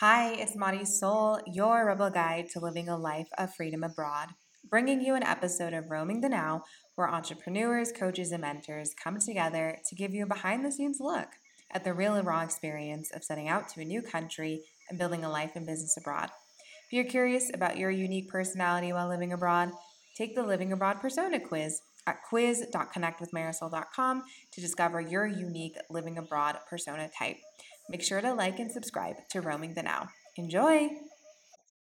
Hi, it's Marisol, your rebel guide to living a life of freedom abroad, bringing you an episode of Roaming the Now where entrepreneurs, coaches, and mentors come together to give you a behind the scenes look at the real and raw experience of setting out to a new country and building a life and business abroad. If you're curious about your unique personality while living abroad, take the Living Abroad Persona quiz at quiz.connectwithmarisol.com to discover your unique living abroad persona type. Make sure to like and subscribe to Roaming the Now. Enjoy!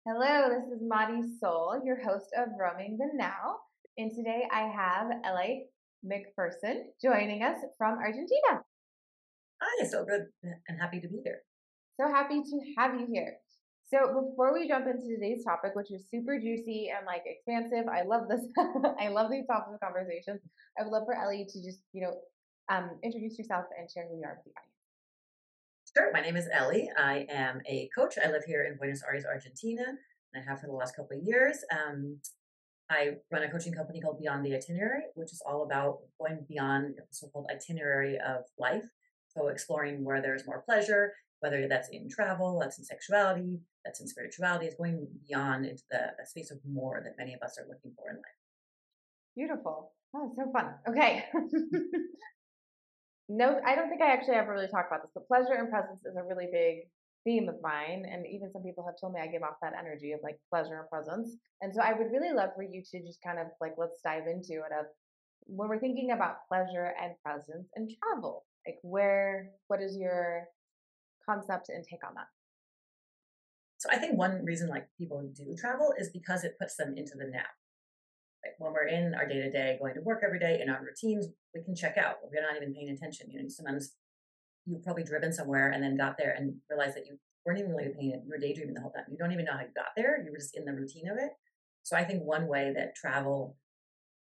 Hello, this is Madi Soul, your host of Roaming the Now. And today I have Elle McPherson joining us from Argentina. Hi, so good and happy to be here. So happy to have you here. So before we jump into today's topic, which is super juicy and like expansive, I love this. I love these topics of conversations. I would love for Elle to just, you know, um, introduce yourself and share who you are with the audience. Sure. My name is Elle. I am a coach. I live here in Buenos Aires, Argentina, and I have for the last couple of years. Um, I run a coaching company called Beyond the Itinerary, which is all about going beyond the so-called itinerary of life. So exploring where there's more pleasure, whether that's in travel, that's in sexuality, that's in spirituality, is going beyond into the space of more that many of us are looking for in life. Beautiful. Oh, so fun. Okay. no, I don't think I actually ever really talked about this, but pleasure and presence is a really big theme of mine. And even some people have told me I give off that energy of like pleasure and presence. And so I would really love for you to just kind of like, let's dive into it of when we're thinking about pleasure and presence and travel, like where, what is your concept and take on that? So I think one reason like people do travel is because it puts them into the now. Like when we're in our day to day, going to work every day in our routines, we can check out. We're not even paying attention. You know, sometimes you've probably driven somewhere and then got there and realized that you weren't even really paying it. You were daydreaming the whole time. You don't even know how you got there. You were just in the routine of it. So I think one way that travel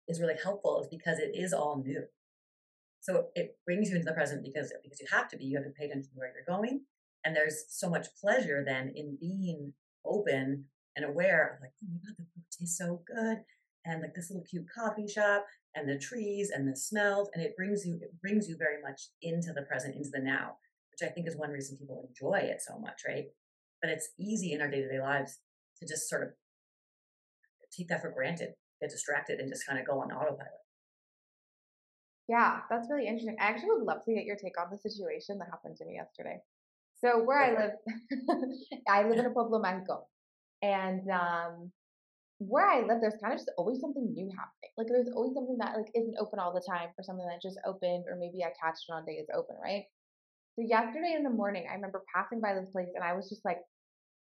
is really helpful is because it is all new. So it brings you into the present because because you have to be. You have to pay attention to where you're going, and there's so much pleasure then in being open and aware of like, oh my god, the food tastes so good, and like this little cute coffee shop and the trees and the smells and it brings you it brings you very much into the present into the now which i think is one reason people enjoy it so much right? But it's easy in our day-to-day lives to just sort of take that for granted get distracted and just kind of go on autopilot. Yeah that's really interesting. I actually would love to get your take on the situation that happened to me yesterday. So where i live i live in a pueblo mágico and um where I live, there's kind of just always something new happening. Like there's always something that like isn't open all the time for something that just opened, or maybe I catch it on day it's open, right? So yesterday in the morning, I remember passing by this place and I was just like,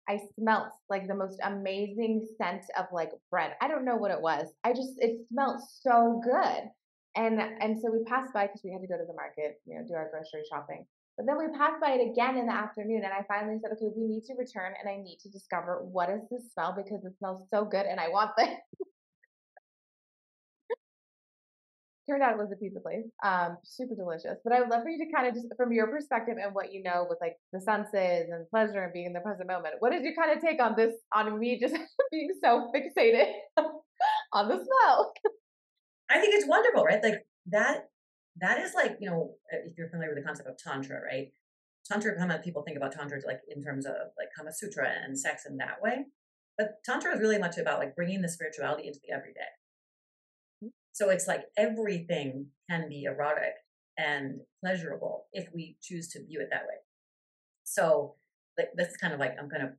I smelt like the most amazing scent of like bread. I don't know what it was. I just it smelled so good. And and so we passed by because we had to go to the market, you know, do our grocery shopping. But then we passed by it again in the afternoon, and I finally said, okay, we need to return and I need to discover what is this smell because it smells so good and I want this. Turned out it was a pizza place, um, super delicious. But I would love for you to kind of just, from your perspective and what you know with like the senses and pleasure and being in the present moment, what is your kind of take on this, on me just being so fixated on the smell? I think it's wonderful, right? Like that that is like, you know, uh, if you're familiar with the concept of Tantra, right? Tantra, Kama, people think about Tantra like in terms of like Kama Sutra and sex in that way. But Tantra is really much about like bringing the spirituality into the everyday. Mm. So it's like everything can be erotic and pleasurable if we choose to view it that way. So like that's kind of like I'm kind of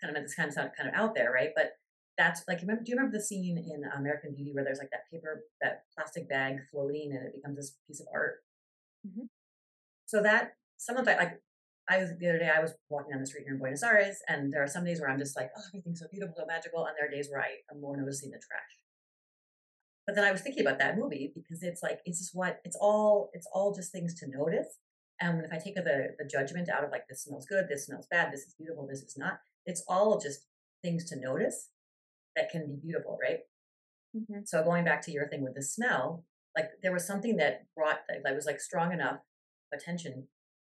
kind of this kind of sound kind of out there, right? But that's like, do you remember the scene in American Beauty where there's like that paper, that plastic bag floating and it becomes this piece of art? Mm-hmm. So that, some of that, like, I was the other day, I was walking down the street here in Buenos Aires, and there are some days where I'm just like, oh, everything's so beautiful, so magical. And there are days where I am more noticing the trash. But then I was thinking about that movie because it's like, it's just what, it's all, it's all just things to notice. And if I take the, the judgment out of like, this smells good, this smells bad, this is beautiful, this is not, it's all just things to notice that can be beautiful, right? Mm-hmm. So going back to your thing with the smell, like there was something that brought that was like strong enough attention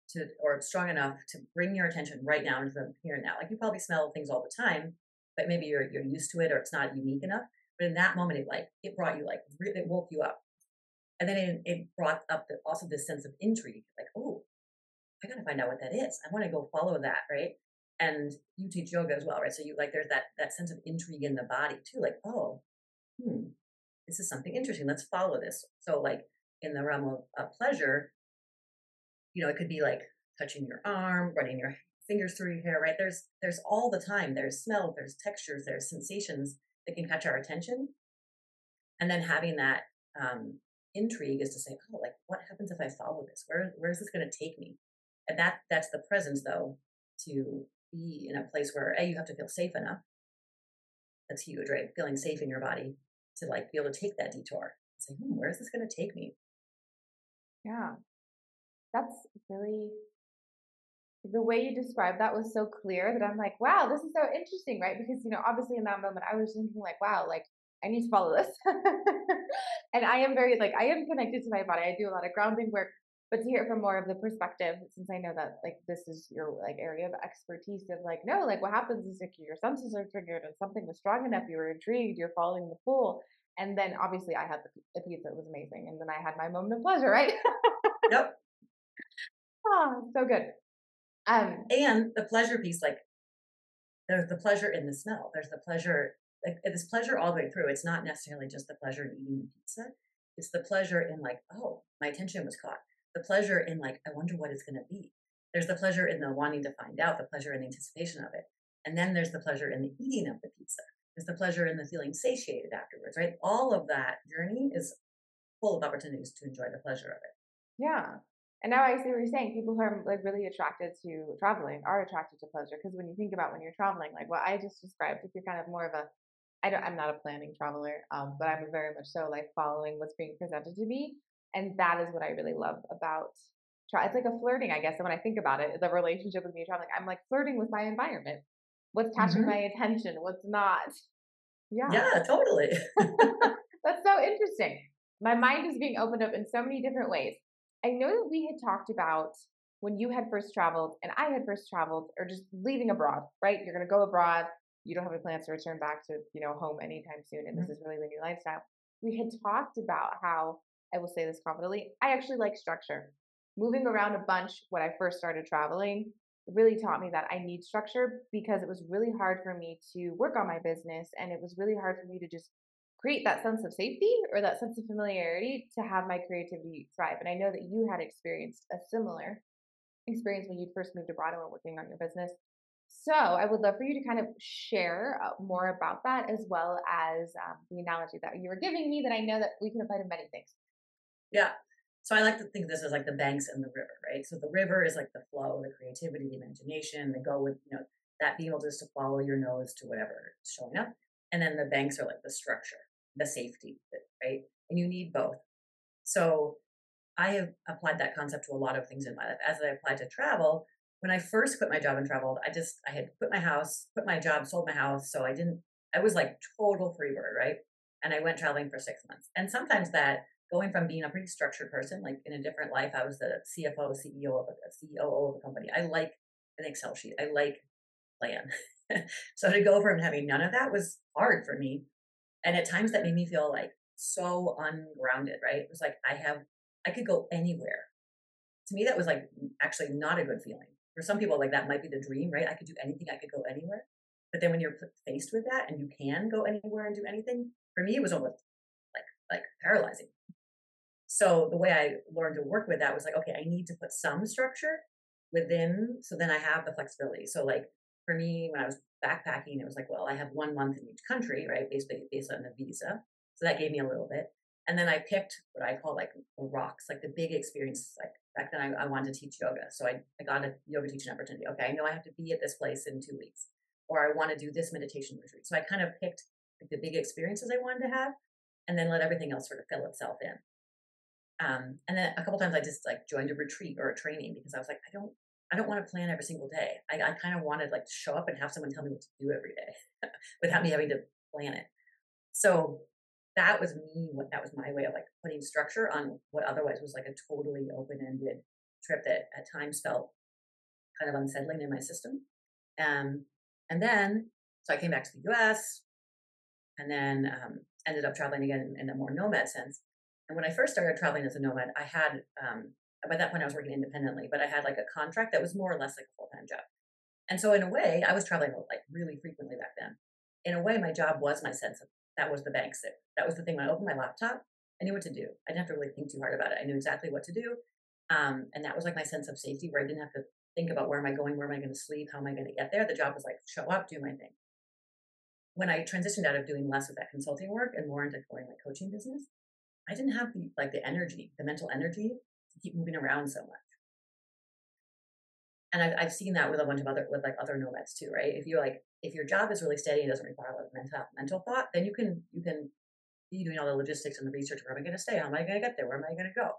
to, or strong enough to bring your attention right now into the here and now. Like you probably smell things all the time, but maybe you're you're used to it or it's not unique enough. But in that moment, it like it brought you like it woke you up, and then it, it brought up the, also this sense of intrigue. Like, oh, I gotta find out what that is. I want to go follow that, right? And you teach yoga as well, right? So you like there's that that sense of intrigue in the body too, like oh, hmm, this is something interesting. Let's follow this. So like in the realm of, of pleasure, you know, it could be like touching your arm, running your fingers through your hair, right? There's there's all the time. There's smell, there's textures, there's sensations that can catch our attention. And then having that um, intrigue is to say, oh, like what happens if I follow this? Where where is this going to take me? And that that's the presence though, to be in a place where a you have to feel safe enough. That's huge, right? Feeling safe in your body to like be able to take that detour. Say, hmm, where is this going to take me? Yeah, that's really the way you described that was so clear that I'm like, wow, this is so interesting, right? Because you know, obviously in that moment I was thinking like, wow, like I need to follow this. and I am very like I am connected to my body. I do a lot of grounding work, but to hear from more of the perspective, since I know that like this is your like area of expertise of like, no, like what happens is like your senses are triggered and something was strong enough, you were intrigued, you're following the pool. And then obviously I had the, the pizza, it was amazing. And then I had my moment of pleasure, right? Yep. oh, so good. Um, and the pleasure piece, like there's the pleasure in the smell. There's the pleasure, like this pleasure all the way through. It's not necessarily just the pleasure in eating the pizza. It's the pleasure in like, oh, my attention was caught. The pleasure in like, I wonder what it's going to be. There's the pleasure in the wanting to find out, the pleasure in the anticipation of it. And then there's the pleasure in the eating of the pizza. There's the pleasure in the feeling satiated afterwards, right? All of that journey is full of opportunities to enjoy the pleasure of it. Yeah. And now I see what you're saying. People who are like really attracted to traveling are attracted to pleasure because when you think about when you're traveling, like what I just described, if you're kind of more of a, I don't, I'm not a planning traveler, um, but I'm very much so like following what's being presented to me, and that is what I really love about. Try. It's like a flirting, I guess. And when I think about it, the relationship with me traveling, I'm like flirting with my environment. What's catching mm-hmm. my attention? What's not? Yeah. Yeah, totally. That's so interesting. My mind is being opened up in so many different ways. I know that we had talked about when you had first traveled and I had first traveled, or just leaving abroad, right? You're going to go abroad. You don't have any plans to return back to, you know, home anytime soon. And mm-hmm. this is really the new lifestyle. We had talked about how, I will say this confidently, I actually like structure. Moving around a bunch when I first started traveling really taught me that I need structure because it was really hard for me to work on my business and it was really hard for me to just create that sense of safety or that sense of familiarity to have my creativity thrive. And I know that you had experienced a similar experience when you first moved abroad and were working on your business. So I would love for you to kind of share uh, more about that as well as um, the analogy that you were giving me that I know that we can apply to many things. Yeah. So I like to think of this as like the banks and the river, right? So the river is like the flow, the creativity, the imagination. the go with, you know, that being able just to follow your nose to whatever is showing up. And then the banks are like the structure the safety, right? And you need both. So I have applied that concept to a lot of things in my life. As I applied to travel, when I first quit my job and traveled, I just I had quit my house, quit my job, sold my house. So I didn't I was like total free bird, right? And I went traveling for six months. And sometimes that going from being a pretty structured person, like in a different life, I was the CFO, CEO of a COO of a company. I like an Excel sheet. I like plan. so to go from having none of that was hard for me and at times that made me feel like so ungrounded, right? It was like I have, I could go anywhere. To me, that was like actually not a good feeling. For some people, like that might be the dream, right? I could do anything, I could go anywhere. But then when you're faced with that and you can go anywhere and do anything, for me, it was almost like like paralyzing. So the way I learned to work with that was like, okay, I need to put some structure within, so then I have the flexibility. So like for me, when I was backpacking, it was like, well, I have one month in each country, right? Basically based on the visa. So that gave me a little bit. And then I picked what I call like the rocks, like the big experiences. Like back then I, I wanted to teach yoga. So I, I got a yoga teaching opportunity. Okay, I know I have to be at this place in two weeks. Or I want to do this meditation retreat. So I kind of picked like, the big experiences I wanted to have and then let everything else sort of fill itself in. Um, and then a couple times I just like joined a retreat or a training because I was like, I don't I don't want to plan every single day. I, I kind of wanted like to show up and have someone tell me what to do every day without me having to plan it. So that was me. What that was my way of like putting structure on what otherwise was like a totally open-ended trip that at times felt kind of unsettling in my system. Um, and then, so I came back to the U.S. and then um, ended up traveling again in, in, a more nomad sense. And when I first started traveling as a nomad, I had um, by that point I was working independently, but I had like a contract that was more or less like a full time job. And so in a way, I was traveling like really frequently back then. In a way, my job was my sense of that was the bank sit. That was the thing when I opened my laptop, I knew what to do. I didn't have to really think too hard about it. I knew exactly what to do. Um, and that was like my sense of safety where I didn't have to think about where am I going, where am I going to sleep, how am I going to get there. The job was like show up, do my thing. When I transitioned out of doing less of that consulting work and more into going like coaching business, I didn't have the like the energy, the mental energy to keep moving around so much. And I've, I've seen that with a bunch of other with like other nomads too right? If you're like if your job is really steady and doesn't require a lot of mental mental thought then you can you can be doing all the logistics and the research where am i going to stay? How am i going to get there? Where am i going to go?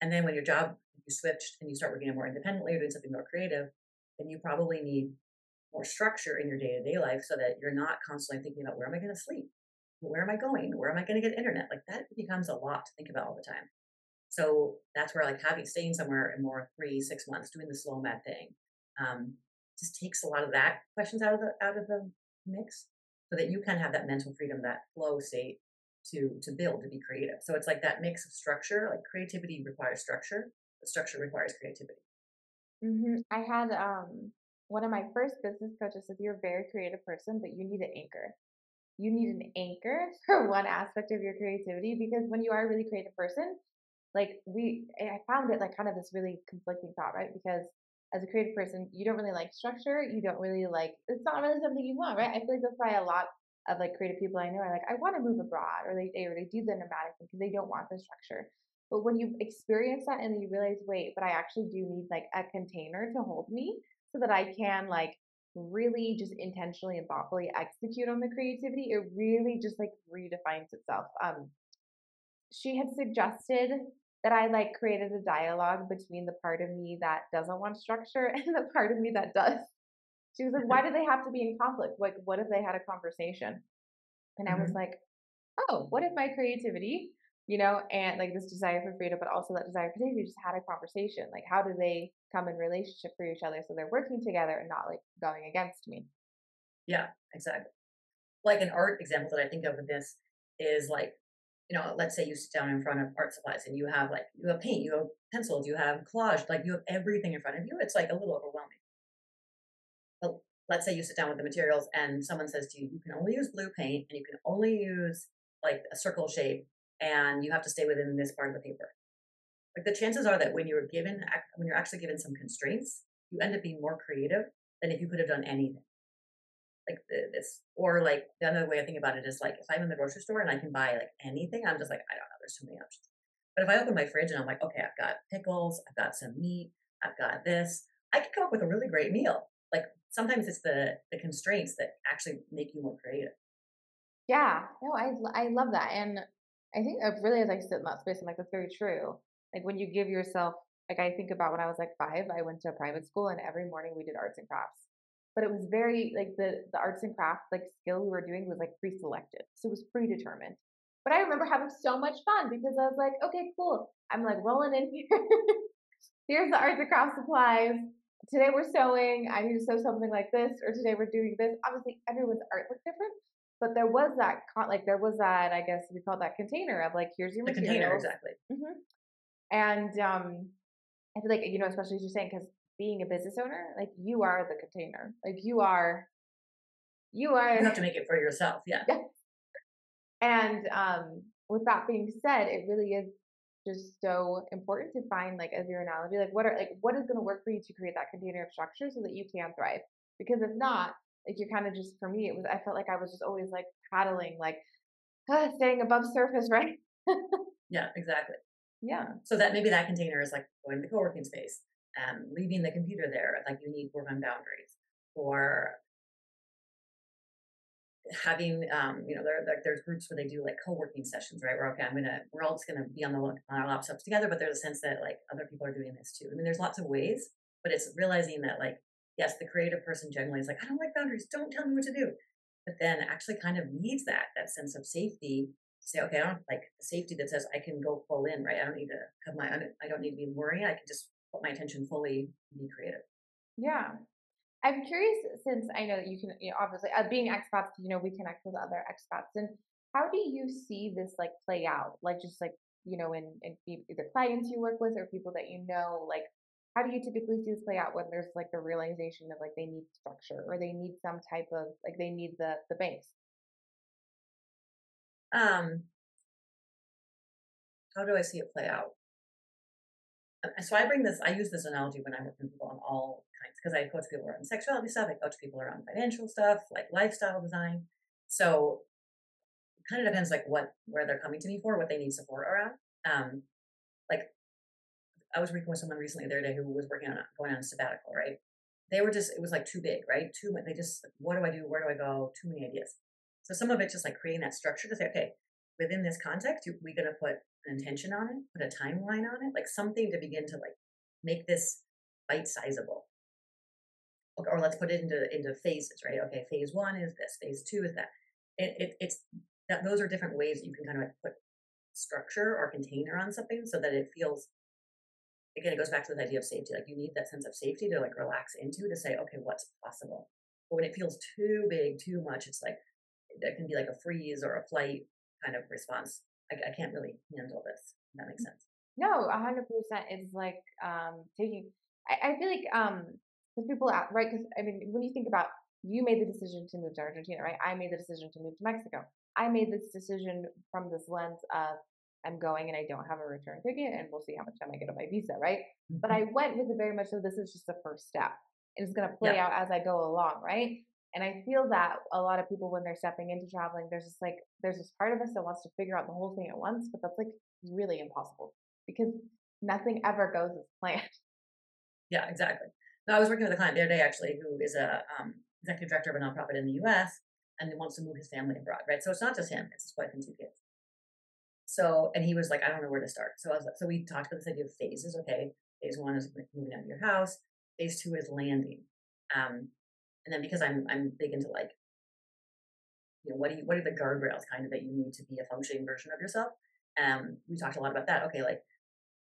And then when your job you switched and you start working more independently or doing something more creative then you probably need more structure in your day-to-day life so that you're not constantly thinking about where am i going to sleep where am i going where am i going to get internet like that becomes a lot to think about all the time so that's where like having staying somewhere in more three, six months, doing the slowmad thing, um, just takes a lot of that questions out of the out of the mix so that you can have that mental freedom, that flow state to to build, to be creative. So it's like that mix of structure, like creativity requires structure, but structure requires creativity. Mm-hmm. I had um one of my first business coaches said you're a very creative person, but you need an anchor. You need an anchor for one aspect of your creativity because when you are a really creative person, like we i found it like kind of this really conflicting thought right? Because as a creative person you don't really like structure you don't really like it's not really something you want right? I feel like that's why a lot of like creative people i know are like i want to move abroad or they, they or they do the nomadic thing because they don't want the structure. But when you experience that and you realize wait but i actually do need like a container to hold me so that i can like really just intentionally and thoughtfully execute on the creativity it really just like redefines itself um she had suggested that I like created a dialogue between the part of me that doesn't want structure and the part of me that does. She was like, why do they have to be in conflict? Like, what if they had a conversation? And I was mm-hmm. like, oh, what if my creativity, you know, and like this desire for freedom, but also that desire for safety just had a conversation? Like, how do they come in relationship for each other so they're working together and not like going against me? Yeah, exactly. Like an art example that I think of with this is like you know, let's say you sit down in front of art supplies and you have like, you have paint, you have pencils, you have collage, like you have everything in front of you. It's like a little overwhelming. But let's say you sit down with the materials and someone says to you, you can only use blue paint and you can only use like a circle shape and you have to stay within this part of the paper. Like the chances are that when you're given, when you're actually given some constraints, you end up being more creative than if you could have done anything like this or like the other way I think about it is like if I'm in the grocery store and I can buy like anything, I'm just like I don't know. There's too many options. But if I open my fridge and I'm like, okay, I've got pickles, I've got some meat, I've got this, I can come up with a really great meal. Like sometimes it's the the constraints that actually make you more creative. Yeah, no, I I love that, and I think uh, really as I sit in that space, I'm like that's very true. Like when you give yourself, like I think about when I was like five, I went to a private school, and every morning we did arts and crafts. But it was very like the the arts and crafts like skill we were doing was like pre-selected so it was predetermined. But i remember having so much fun because i was like okay cool i'm like rolling in here. Here's the arts and crafts supplies. Today we're sewing. I need to sew something like this or today we're doing this. Obviously everyone's art looked different but there was that con- like there was that i guess we call that container of like here's your the materials. container exactly. Mm-hmm. And um i feel like you know especially as you're saying because being a business owner, like you are the container. Like you are, you are. You have to make it for yourself. Yeah. yeah. And um, with that being said, it really is just so important to find, like, as your analogy, like what are like what is going to work for you to create that container of structure so that you can thrive. Because if not, like you're kind of just for me, it was I felt like I was just always like paddling, like ah, staying above surface, right? yeah, exactly. Yeah. So that maybe that container is like going to the co-working space um, leaving the computer there, like you need work on boundaries, or having um, you know there, there, there's groups where they do like co-working sessions right where okay i'm gonna we're all just gonna be on the on our laptops together but there's a sense that like other people are doing this too i mean there's lots of ways but it's realizing that like yes the creative person generally is like i don't like boundaries don't tell me what to do but then actually kind of needs that that sense of safety say okay i don't like safety that says i can go full in right i don't need to have my i don't need to be worrying i can just put my attention fully and be creative. Yeah. I'm curious since I know that you can, you know, obviously, uh, being expats, you know, we connect with other expats. And how do you see this like play out? Like, just like, you know, in, in either clients you work with or people that you know, like, how do you typically see this play out when there's like the realization of like they need structure or they need some type of like they need the the base? Um, how do I see it play out? Uh, So I bring this, I use this analogy when I work with people on all kinds, because I coach people around sexuality stuff, I coach people around financial stuff, like lifestyle design. So it kind of depends like what where they're coming to me for, what they need support around. Um, like I was working with someone recently the other day who was working on going on a sabbatical, right? They were just it was like too big, right? Too much. They just what do I do? Where do I go? Too many ideas. So some of it just like creating that structure to say, okay, within this context, we're gonna put an intention on it, put a timeline on it, like something to begin to like make this bite sizable. Okay, or let's put it into into phases, right? Okay, phase one is this, phase two is that. It, it it's that those are different ways you can kind of like put structure or container on something so that it feels again it goes back to the idea of safety like you need that sense of safety to like relax into to say okay what's possible but when it feels too big too much it's like there can be like a freeze or a flight kind of response i, I can't really handle this that makes sense No, a hundred percent is like um taking. I, I feel like um because people out right because I mean when you think about you made the decision to move to Argentina, right? I made the decision to move to Mexico. I made this decision from this lens of I'm going and I don't have a return ticket, and we'll see how much time I get on my visa, right? But I went with it very much so this is just the first step. It's going to play yeah out as I go along, right? And I feel that a lot of people, when they're stepping into traveling, there's just like, there's this part of us that wants to figure out the whole thing at once, but that's like really impossible because nothing ever goes as planned. yeah exactly no, i was working with a client the other day actually who is a um, executive director of a nonprofit in the us and he wants to move his family abroad right so it's not just him it's his wife and two kids So, and he was like, I don't know where to start. So I was so we talked about this idea of phases. Okay, phase one is moving out of your house. Phase two is landing. Um, and then because I'm I'm big into like, you know, what do you what are the guardrails kind of that you need to be a functioning version of yourself? Um, we talked a lot about that. Okay, like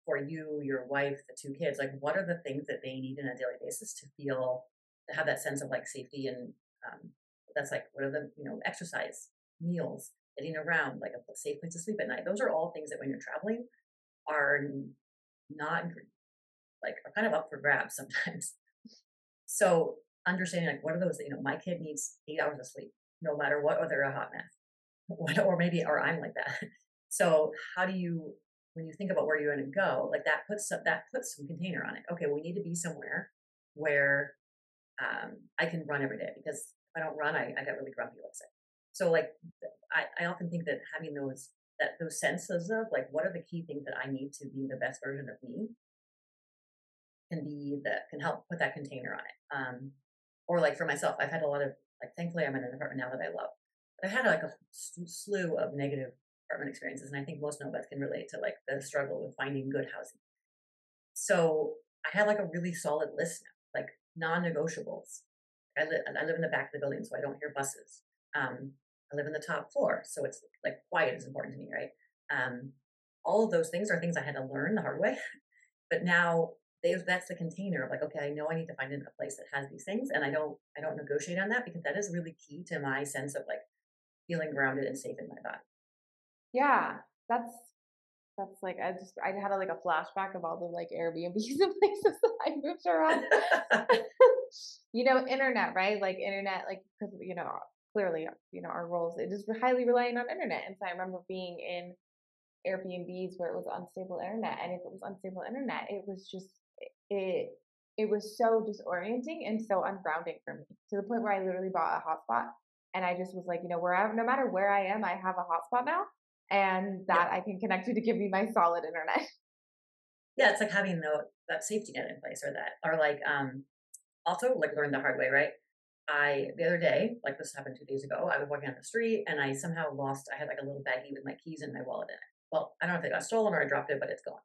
for you, your wife, the two kids, like what are the things that they need on a daily basis to feel to have that sense of like safety and um, that's like what are the you know exercise, meals, getting around, like a safe place to sleep at night. Those are all things that when you're traveling are not like are kind of up for grabs sometimes. So understanding like what are those, you know, my kid needs eight hours of sleep, no matter what, or they're a hot mess. What, or maybe, or I'm like that. So how do you, when you think about where you're going to go, like that puts some, that puts some container on it. Okay, we need to be somewhere where um, I can run every day because if I don't run, I, I get really grumpy, let's say. So like I, I often think that having those that those senses of like what are the key things that I need to be the best version of me can be that can help put that container on it. Um, or like for myself, I've had a lot of like thankfully I'm in an apartment now that I love. But I had like a slew of negative apartment experiences, and I think most nomads can relate to like the struggle with finding good housing. So I had like a really solid list now, like non-negotiables. I live I live in the back of the building, so I don't hear buses. Um, I live in the top floor, so it's like quiet is important to me, right? Um, all of those things are things I had to learn the hard way, but now that's the container of like, okay, I know I need to find a place that has these things, and I don't, I don't negotiate on that because that is really key to my sense of like feeling grounded and safe in my body. Yeah, that's that's like I just I had a, like a flashback of all the like Airbnbs and places that I moved around. you know, internet, right? Like internet, like because you know clearly you know our roles it is highly relying on internet, and so I remember being in Airbnbs where it was unstable internet, and if it was unstable internet, it was just it it was so disorienting and so ungrounding for me to the point where I literally bought a hotspot and I just was like, you know, where wherever no matter where I am, I have a hotspot now and that yeah. I can connect to to give me my solid internet. Yeah, it's like having the that safety net in place or that or like um also like learn the hard way, right? I the other day, like this happened two days ago, I was walking on the street and I somehow lost I had like a little baggie with my keys and my wallet in it. Well, I don't know if they got stolen or I dropped it, but it's gone.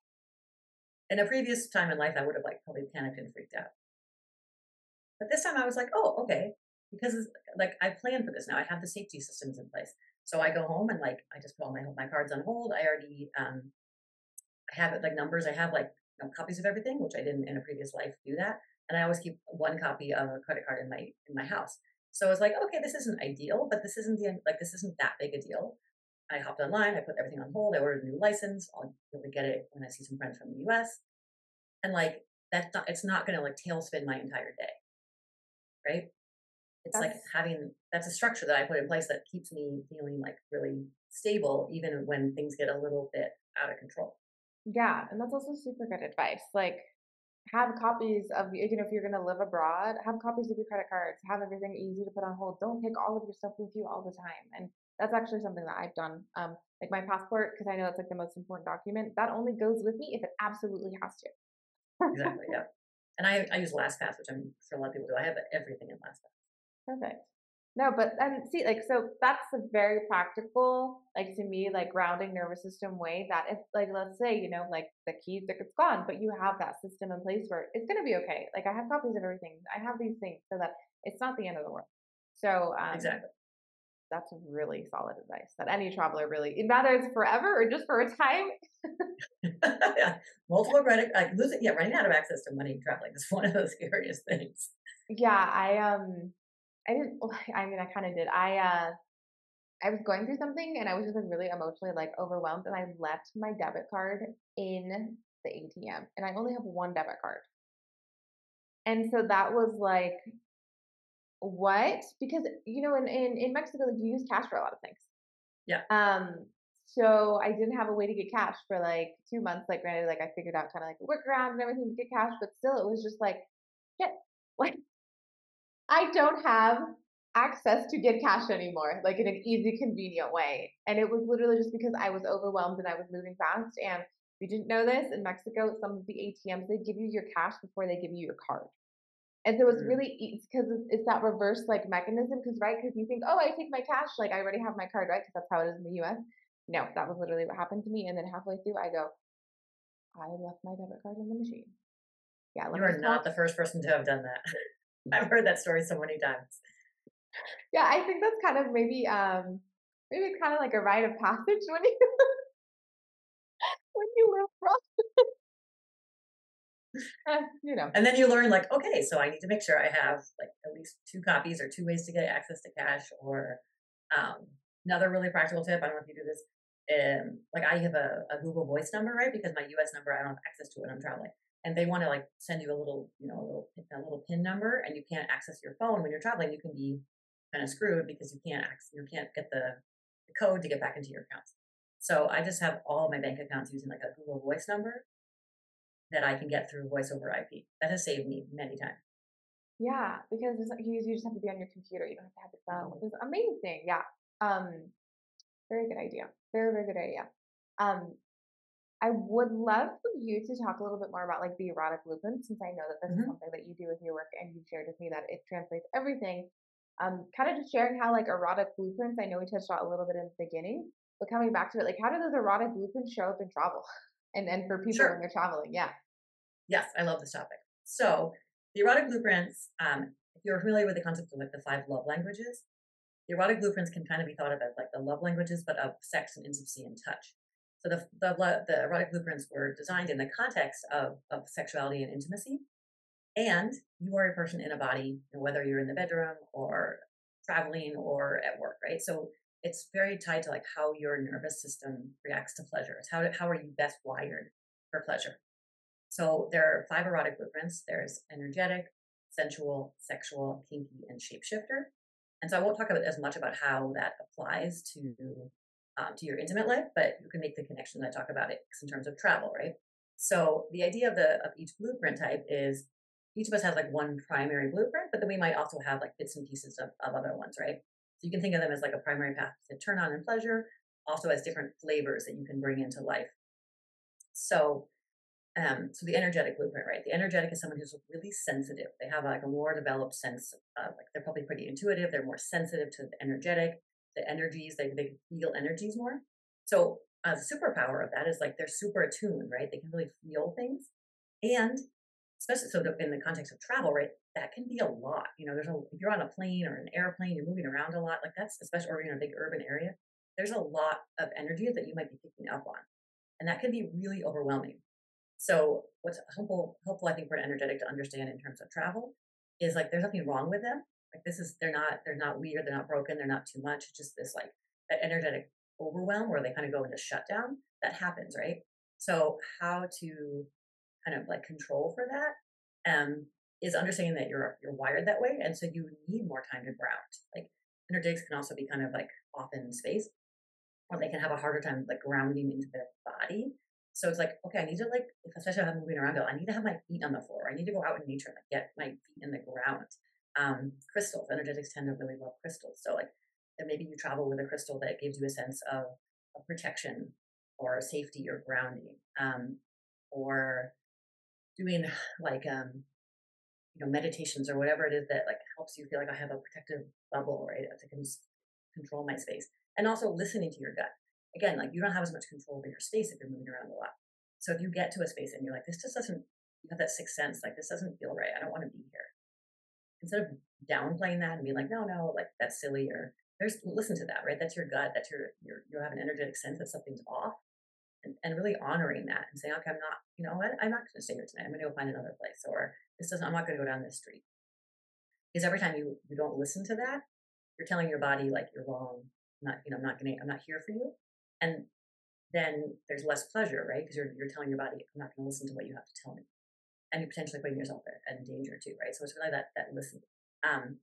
In a previous time in life, I would have like probably panicked and freaked out. But this time I was like, oh, okay. Because like I planned for this now. I have the safety systems in place. So I go home and like I just put all my my cards on hold. I already um have it like numbers. I have like you know, copies of everything, which I didn't in a previous life do that. And I always keep one copy of a credit card in my in my house. So I was like, okay, this isn't ideal, but this isn't the like this isn't that big a deal. I hopped online, I put everything on hold, I ordered a new license. I'll be able to get it when I see some friends from the US. And like that's not it's not going to like tailspin my entire day right it's like having that's a structure that i put in place that keeps me feeling like really stable even when things get a little bit out of control yeah, and that's also super good advice. Like have copies of you know if you're going to live abroad have copies of your credit cards have everything easy to put on hold don't take all of your stuff with you all the time and that's actually something that i've done um like my passport because i know that's like the most important document that only goes with me if it absolutely has to. Exactly yeah. And i i use lastpass which i'm sure a lot of people do. I have everything in lastpass. Perfect. No but and see like so that's a very practical like to me like grounding nervous system way that if like let's say you know like the keys like it's gone but you have that system in place where it's going to be okay. Like i have copies of everything. I have these things so that it's not the end of the world. So um exactly That's really solid advice that any traveler really, whether it's forever or just for a time. yeah. multiple credit like losing yeah running out of access to money traveling is one of those scariest things Yeah, I um, I didn't. I mean, I kind of did. I uh, I was going through something and I was just like really emotionally like overwhelmed, and I left my debit card in the ATM, and I only have one debit card, and so that was like what? Because you know, in in in Mexico, like you use cash for a lot of things. yeah Um, so I didn't have a way to get cash for like two months. Like, granted, like I figured out kind of like a workaround and everything to get cash, but still, it was just like, shit, like I don't have access to get cash anymore, like in an easy, convenient way. And it was literally just because I was overwhelmed and I was moving fast. And if you didn't know this, in Mexico, some of the ATMs they give you your cash before they give you your card. And so it's Mm. really it's because it's, it's that reverse like mechanism. Because right, because you think, oh, I take my cash, like I already have my card, right? Because that's how it is in the U.S. No, that was literally what happened to me. And then halfway through, I go, I left my debit card in the machine. Yeah, you are not the first person to have done that i've heard that story so many times Yeah, I think that's kind of maybe um maybe it's kind of like a rite of passage when you when you live abroad. Eh, you know. and then you learn like okay so i need to make sure i have like at least two copies or two ways to get access to cash or um, another really practical tip i don't know if you do this um, like i have a, a google voice number right because my us number i don't have access to when i'm traveling and they want to like send you a little you know a little pin- a little pin number and you can't access your phone when you're traveling you can be kind of screwed because you can't access, you can't get the, the code to get back into your accounts so i just have all my bank accounts using like a google voice number that i can get through voice over ip that has saved me many times Yeah, because it's like you, you just have to be on your computer. You don't have to have your phone, which is amazing. Yeah. Um, very good idea. Very, very good idea. Um, I would love for you to talk a little bit more about like the erotic blueprint, since I know that this is hmm something that you do with your work and you've shared with me that it translates everything. Um, kind of just sharing how like erotic blueprints, I know we touched on a little bit in the beginning, but coming back to it, like how do those erotic blueprints show up in travel and and for people when they're traveling? Yeah. Yes i love this topic. So the erotic blueprints um, if you're familiar with the concept of like the five love languages the erotic blueprints can kind of be thought of as like the love languages but of sex and intimacy and touch. So the, the, the erotic blueprints were designed in the context of, of sexuality and intimacy and you are a person in a body whether you're in the bedroom or traveling or at work right? So it's very tied to like how your nervous system reacts to pleasure. It's how, how are you best wired for pleasure so there are five erotic blueprints there's energetic sensual sexual kinky and shapeshifter and so i won't talk about as much about how that applies to um, to your intimate life but you can make the connection that i talk about it in terms of travel right so the idea of the of each blueprint type is each of us has like one primary blueprint, but then we might also have like bits and pieces of, of other ones, right? So you can think of them as like a primary path to turn on and pleasure, also as different flavors that you can bring into life. So, um, so the energetic blueprint, right? The energetic is someone who's really sensitive. They have like a more developed sense of like they're probably pretty intuitive. They're more sensitive to the energetic, the energies. They they feel energies more. So a superpower of that is like they're super attuned, right? They can really feel things, and especially so in the context of travel, right? That can be a lot. You know, there's a if you're on a plane or an airplane, you're moving around a lot. Like that's especially or in a big urban area. There's a lot of energy that you might be picking up on, and that can be really overwhelming. So what's helpful, helpful I think for an energetic to understand in terms of travel is like there's nothing wrong with them. Like this is they're not they're not weird, they're not broken, they're not too much. It's just this like that energetic overwhelm where they kind of go into shutdown. That happens, right? So how to kind of like control for that um, is understanding that you're you're wired that way, and so you need more time to ground. Like energetics can also be kind of like off in space, or they can have a harder time like grounding into their body. So it's like, okay, I need to like, especially if I'm moving around, I need to have my feet on the floor. I need to go out in nature and like get my feet in the ground. Um, crystals, energetics tend to really love crystals. So like, maybe you travel with a crystal that gives you a sense of, of protection or safety or grounding, um, or doing like um, you know meditations or whatever it is that like helps you feel like I have a protective bubble, right, to con- control my space, and also listening to your gut. Again, like you don't have as much control over your space if you're moving around a lot. So if you get to a space and you're like, this just doesn't, you have that sixth sense, like this doesn't feel right. I don't want to be here. Instead of downplaying that and being like, no, no, like that's silly, or there's listen to that, right? That's your gut. That's your, your you have an energetic sense that something's off and, and really honoring that and saying, okay, I'm not, you know what, I'm not going to stay here tonight. I'm going to go find another place, or this doesn't, I'm not going to go down this street. Because every time you you don't listen to that, you're telling your body like you're wrong. Not, you know, I'm not going to, I'm not here for you. And then there's less pleasure, right? Because you're you're telling your body, I'm not going to listen to what you have to tell me, and you're potentially putting yourself in danger too, right? So it's really that that listen. Um,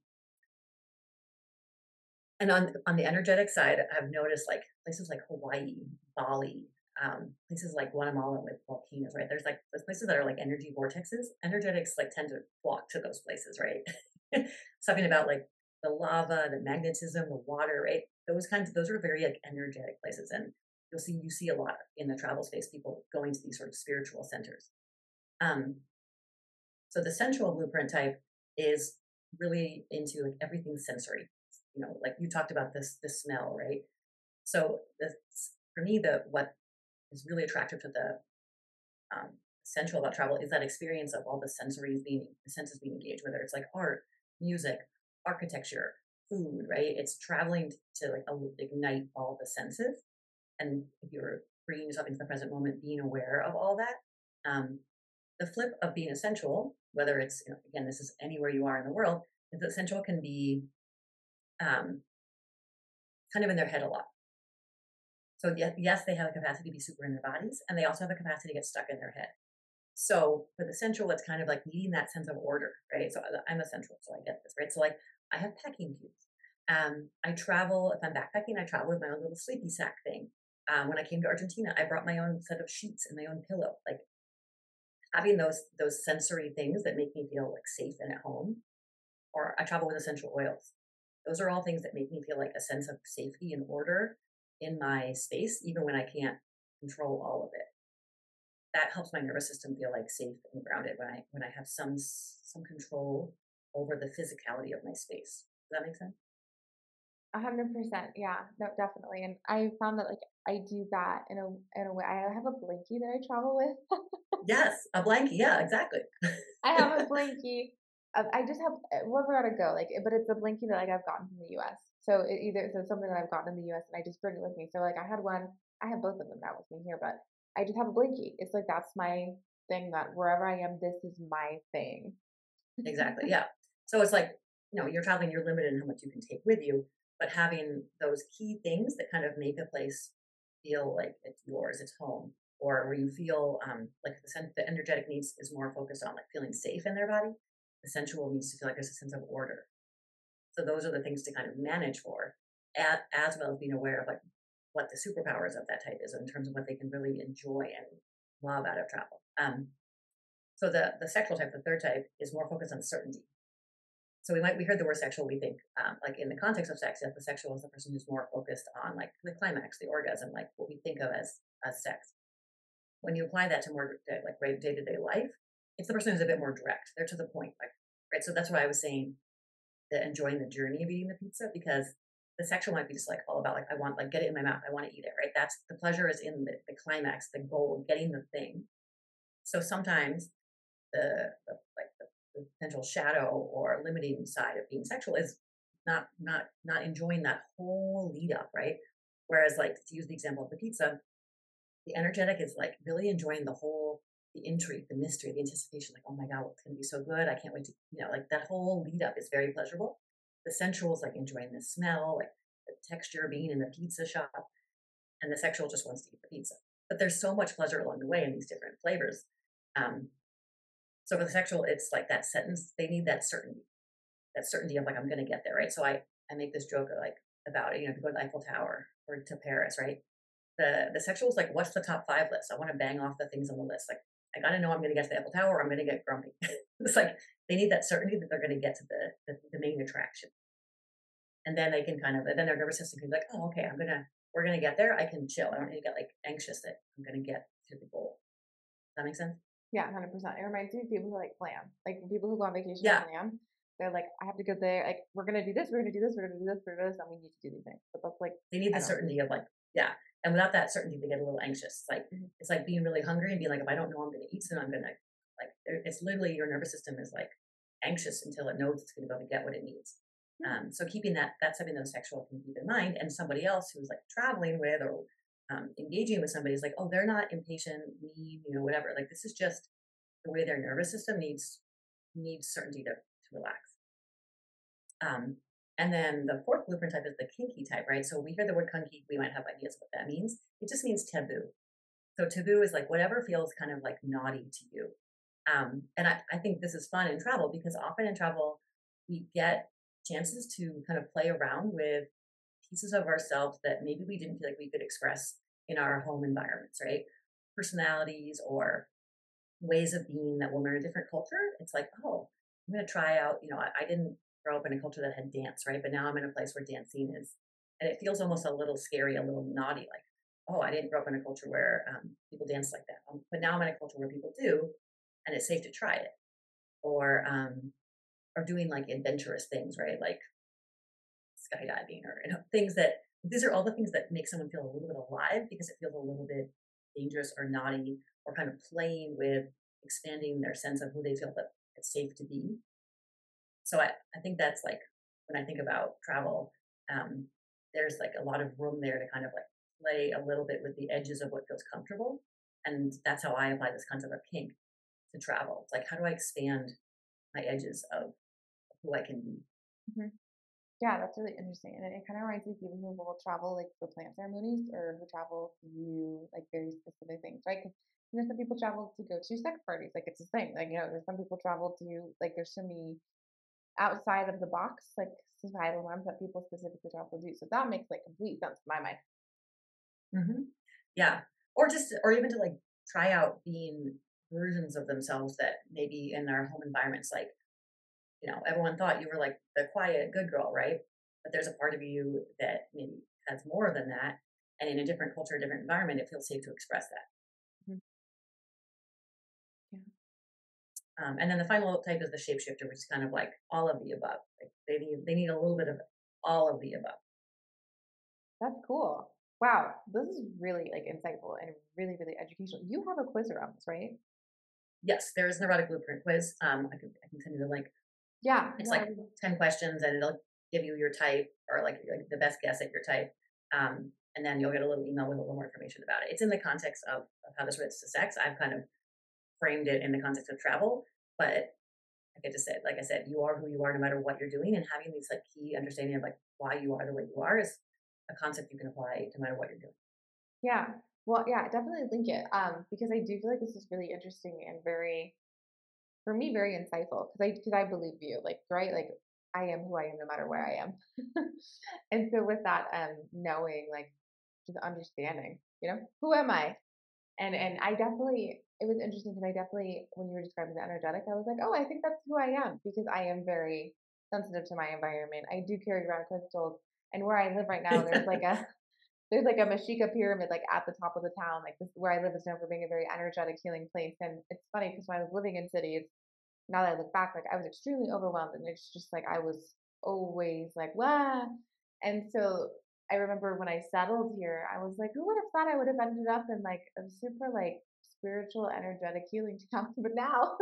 and on on the energetic side, I've noticed like places like Hawaii, Bali, um, places like Guatemala with volcanoes, right? There's like those places that are like energy vortexes. Energetics like tend to flock to those places, right? Something about like the lava, the magnetism, the water, right? Those kinds of those are very like energetic places, and you'll see you see a lot in the travel space people going to these sort of spiritual centers. Um, so the sensual blueprint type is really into like everything sensory. You know, like you talked about this the smell, right? So this, for me, the what is really attractive to the um, sensual about travel is that experience of all the sensories being the senses being engaged, whether it's like art, music, architecture, food, right? It's traveling to like ignite all the senses, and if you're bringing yourself into the present moment, being aware of all that. Um, the flip of being essential, whether it's you know, again, this is anywhere you are in the world, is that essential can be um, kind of in their head a lot. So yes, they have a capacity to be super in their bodies, and they also have a capacity to get stuck in their head. So for the sensual, it's kind of like needing that sense of order, right? So I'm a sensual, so I get this, right? So like I have packing cubes. Um, I travel if I'm backpacking. I travel with my own little sleepy sack thing. Um, when I came to Argentina, I brought my own set of sheets and my own pillow. Like having those those sensory things that make me feel like safe and at home. Or I travel with essential oils. Those are all things that make me feel like a sense of safety and order in my space, even when I can't control all of it. That helps my nervous system feel like safe and grounded when I when I have some some control over the physicality of my space. Does that make sense? A hundred percent, yeah, no, definitely. And I found that like I do that in a in a way. I have a blankie that I travel with. yes, a blankie. Yeah, exactly. I have a blankie. I just have eh, wherever I go, like, but it's a blankie that like I've gotten from the U.S. So it either so something that I've gotten in the US and I just bring it with me. So like I had one, I have both of them now with me here, but I just have a blankie. It's like that's my thing that wherever I am, this is my thing. exactly. Yeah. So it's like, you know, you're traveling, you're limited in how much you can take with you, but having those key things that kind of make a place feel like it's yours, it's home, or where you feel um, like the the energetic needs is more focused on like feeling safe in their body. The sensual needs to feel like there's a sense of order so those are the things to kind of manage for, as well as being aware of like what the superpowers of that type is in terms of what they can really enjoy and love out of travel. Um, so the the sexual type, the third type, is more focused on certainty. So we might we heard the word sexual, we think um, like in the context of sex, that the sexual is the person who's more focused on like the climax, the orgasm, like what we think of as as sex. When you apply that to more like day to day life, it's the person who's a bit more direct. They're to the point, like right. So that's why I was saying the enjoying the journey of eating the pizza because the sexual might be just like all about like I want like get it in my mouth, I want to eat it, right? That's the pleasure is in the, the climax, the goal, getting the thing. So sometimes the, the like the, the potential shadow or limiting side of being sexual is not not not enjoying that whole lead up, right? Whereas like to use the example of the pizza, the energetic is like really enjoying the whole the intrigue, the mystery, the anticipation, like, oh my God, going to be so good? I can't wait to, you know, like that whole lead up is very pleasurable. The sensual is like enjoying the smell, like the texture, being in the pizza shop. And the sexual just wants to eat the pizza. But there's so much pleasure along the way in these different flavors. Um, So for the sexual, it's like that sentence. They need that certainty, that certainty of like I'm going to get there, right? So I I make this joke like about you know, to go to the Eiffel Tower or to Paris, right? The the sexual is like, what's the top five list? I want to bang off the things on the list. Like I got to know I'm going to get to the Eiffel Tower. or I'm going to get grumpy. it's like they need that certainty that they're going to get to the, the the main attraction, and then they can kind of then their nervous system can be like, oh, okay, I'm gonna we're gonna get there. I can chill. I don't need to get like anxious that I'm gonna get to the goal. Does that make sense? Yeah, hundred percent. It reminds me of people who like plan, like people who go on vacation Yeah. plan. They're like, I have to go there. Like, we're gonna do this. We're gonna do this. We're gonna do this. We're gonna do this. And we need to do these things. But that's like, They need the certainty of like, yeah. And without that certainty, they get a little anxious. It's like Mhm. it's like being really hungry and being like, if I don't know I'm going to eat soon, I'm going to like. It's literally your nervous system is like anxious until it knows it's going to be able to get what it needs. Hmm. Um, so keeping that that's something a sexual can keep in mind, and somebody else who's like traveling with or um, engaging with somebody is like, oh, they're not impatient, mean, you know, whatever. Like this is just the way their nervous system needs needs certainty to, to relax. Um, and then the fourth blueprint type is the kinky type, right? So we hear the word kinky, we might have ideas what that means. It just means taboo. So taboo is like whatever feels kind of like naughty to you. Um, and I, I think this is fun in travel because often in travel, we get chances to kind of play around with pieces of ourselves that maybe we didn't feel like we could express in our home environments, right? Personalities or ways of being that when we're in a different culture, it's like, oh, I'm going to try out, you know, I, I didn't grow up in a culture that had dance, right? But now I'm in a place where dancing is, and it feels almost a little scary, a little naughty, like, oh, I didn't grow up in a culture where um, people dance like that. Um, but now I'm in a culture where people do, and it's safe to try it. Or, um, or doing like adventurous things, right? Like skydiving or you know, things that these are all the things that make someone feel a little bit alive because it feels a little bit dangerous or naughty or kind of playing with expanding their sense of who they feel that it's safe to be. So I, I think that's like when I think about travel, um, there's like a lot of room there to kind of like play a little bit with the edges of what feels comfortable. And that's how I apply this concept of kink to travel. It's like, how do I expand my edges of who I can be? yeah, that's really interesting. And it, kind of reminds me of people who will travel like for plant ceremonies or who travel to like very specific things, right? Because you know, some people travel to go to sex parties, like it's a thing. Like you know, there's some people travel to like there's so many outside of the box like societal norms that people specifically travel to do. So that makes like complete sense in my mind. hmm Yeah. Or just, or even to like try out being versions of themselves that maybe in their home environments, like, you know, everyone thought you were like the quiet, good girl, right? But there's a part of you that maybe has more than that. And in a different culture, different environment, it feels safe to express that. Um, and then the final type is the shapeshifter, which is kind of like all of the above. Like they need, they need a little bit of all of the above. That's cool. Wow, this is really like insightful and really, really educational. You have a quiz around this, right? Yes, there is an erotic blueprint quiz. Um, I can, I can send you the link. Yeah. It's no, like 10 questions and it'll give you your type or like, like the best guess at your type. Um, and then you'll get a little email with a little more information about it. It's in the context of, of how this relates to sex. I've kind of framed it in the context of travel, but like I just said, like I said, you are who you are no matter what you're doing. And having these like key understanding of like why you are the way you are is a concept you can apply no matter what you're doing. Yeah. Well, yeah, definitely link it. Um, because I do feel like this is really interesting and very, for me, very insightful. Because I, because I believe you, like, right, like I am who I am no matter where I am. and so with that, um, knowing, like, just understanding, you know, who am I? And and I definitely, it was interesting because I definitely, when you were describing the energetic, I was like, oh, I think that's who I am because I am very sensitive to my environment. I do carry around crystals, and where I live right now, there's like a there's like a Mashika pyramid like at the top of the town. Like this, where I live is known for being a very energetic, healing place. And it's funny because when I was living in cities, now that I look back, like I was extremely overwhelmed, and it's just like I was always like wow. And so I remember when I settled here, I was like, who would have thought I would have ended up in like a super like spiritual, energetic healing town? But now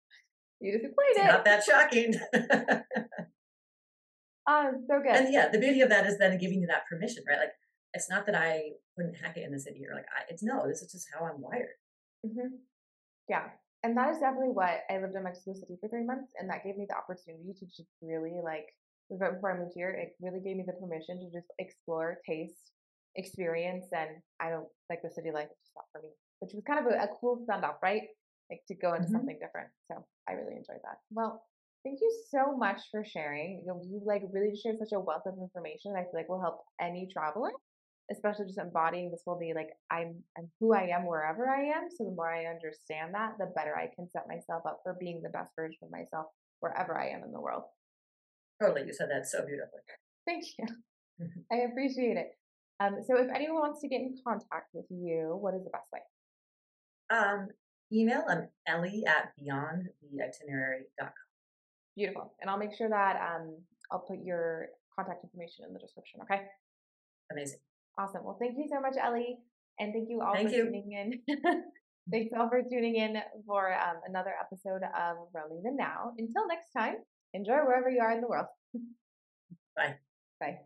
you just explained it. not that shocking. Oh, so good. and yeah, the beauty of that is then giving you that permission, right? Like, it's not that I wouldn't hack it in the city or like, I, it's no, this is just how I'm wired. hmm Yeah. And that is definitely what I lived in Mexico City for three months, and that gave me the opportunity to just really like right before I moved here. It really gave me the permission to just explore, taste, experience, and I don't like the city life. It's just not for me, which was kind of a, a cool send off, right? like to go into Mhm. something different. So I really enjoyed that. Well, thank you so much for sharing. You, know, you like really just shared such a wealth of information. that I feel like will help any traveler, especially just embodying this will be like I'm I'm who I am wherever I am. So the more I understand that, the better I can set myself up for being the best version of myself wherever I am in the world. Totally. You said that so beautifully. Thank you. Mhm. I appreciate it. Um, so if anyone wants to get in contact with you, what is the best way? Um, email I'm Ellie at beyondtheitinerary.com. Beautiful. And I'll make sure that um, I'll put your contact information in the description. Okay. Amazing. Awesome. Well, thank you so much, Ellie. And thank you all Thank for you. tuning in. Thanks all for tuning in for um, another episode of Roaming the Now. Until next time, enjoy wherever you are in the world. Bye. Bye.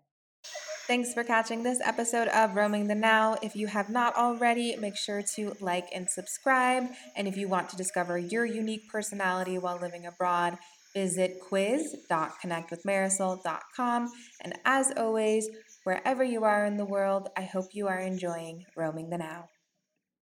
Thanks for catching this episode of Roaming the Now. If you have not already, make sure to like and subscribe. And if you want to discover your unique personality while living abroad, visit quiz.connectwithmarisol.com. And as always, wherever you are in the world, I hope you are enjoying Roaming the Now.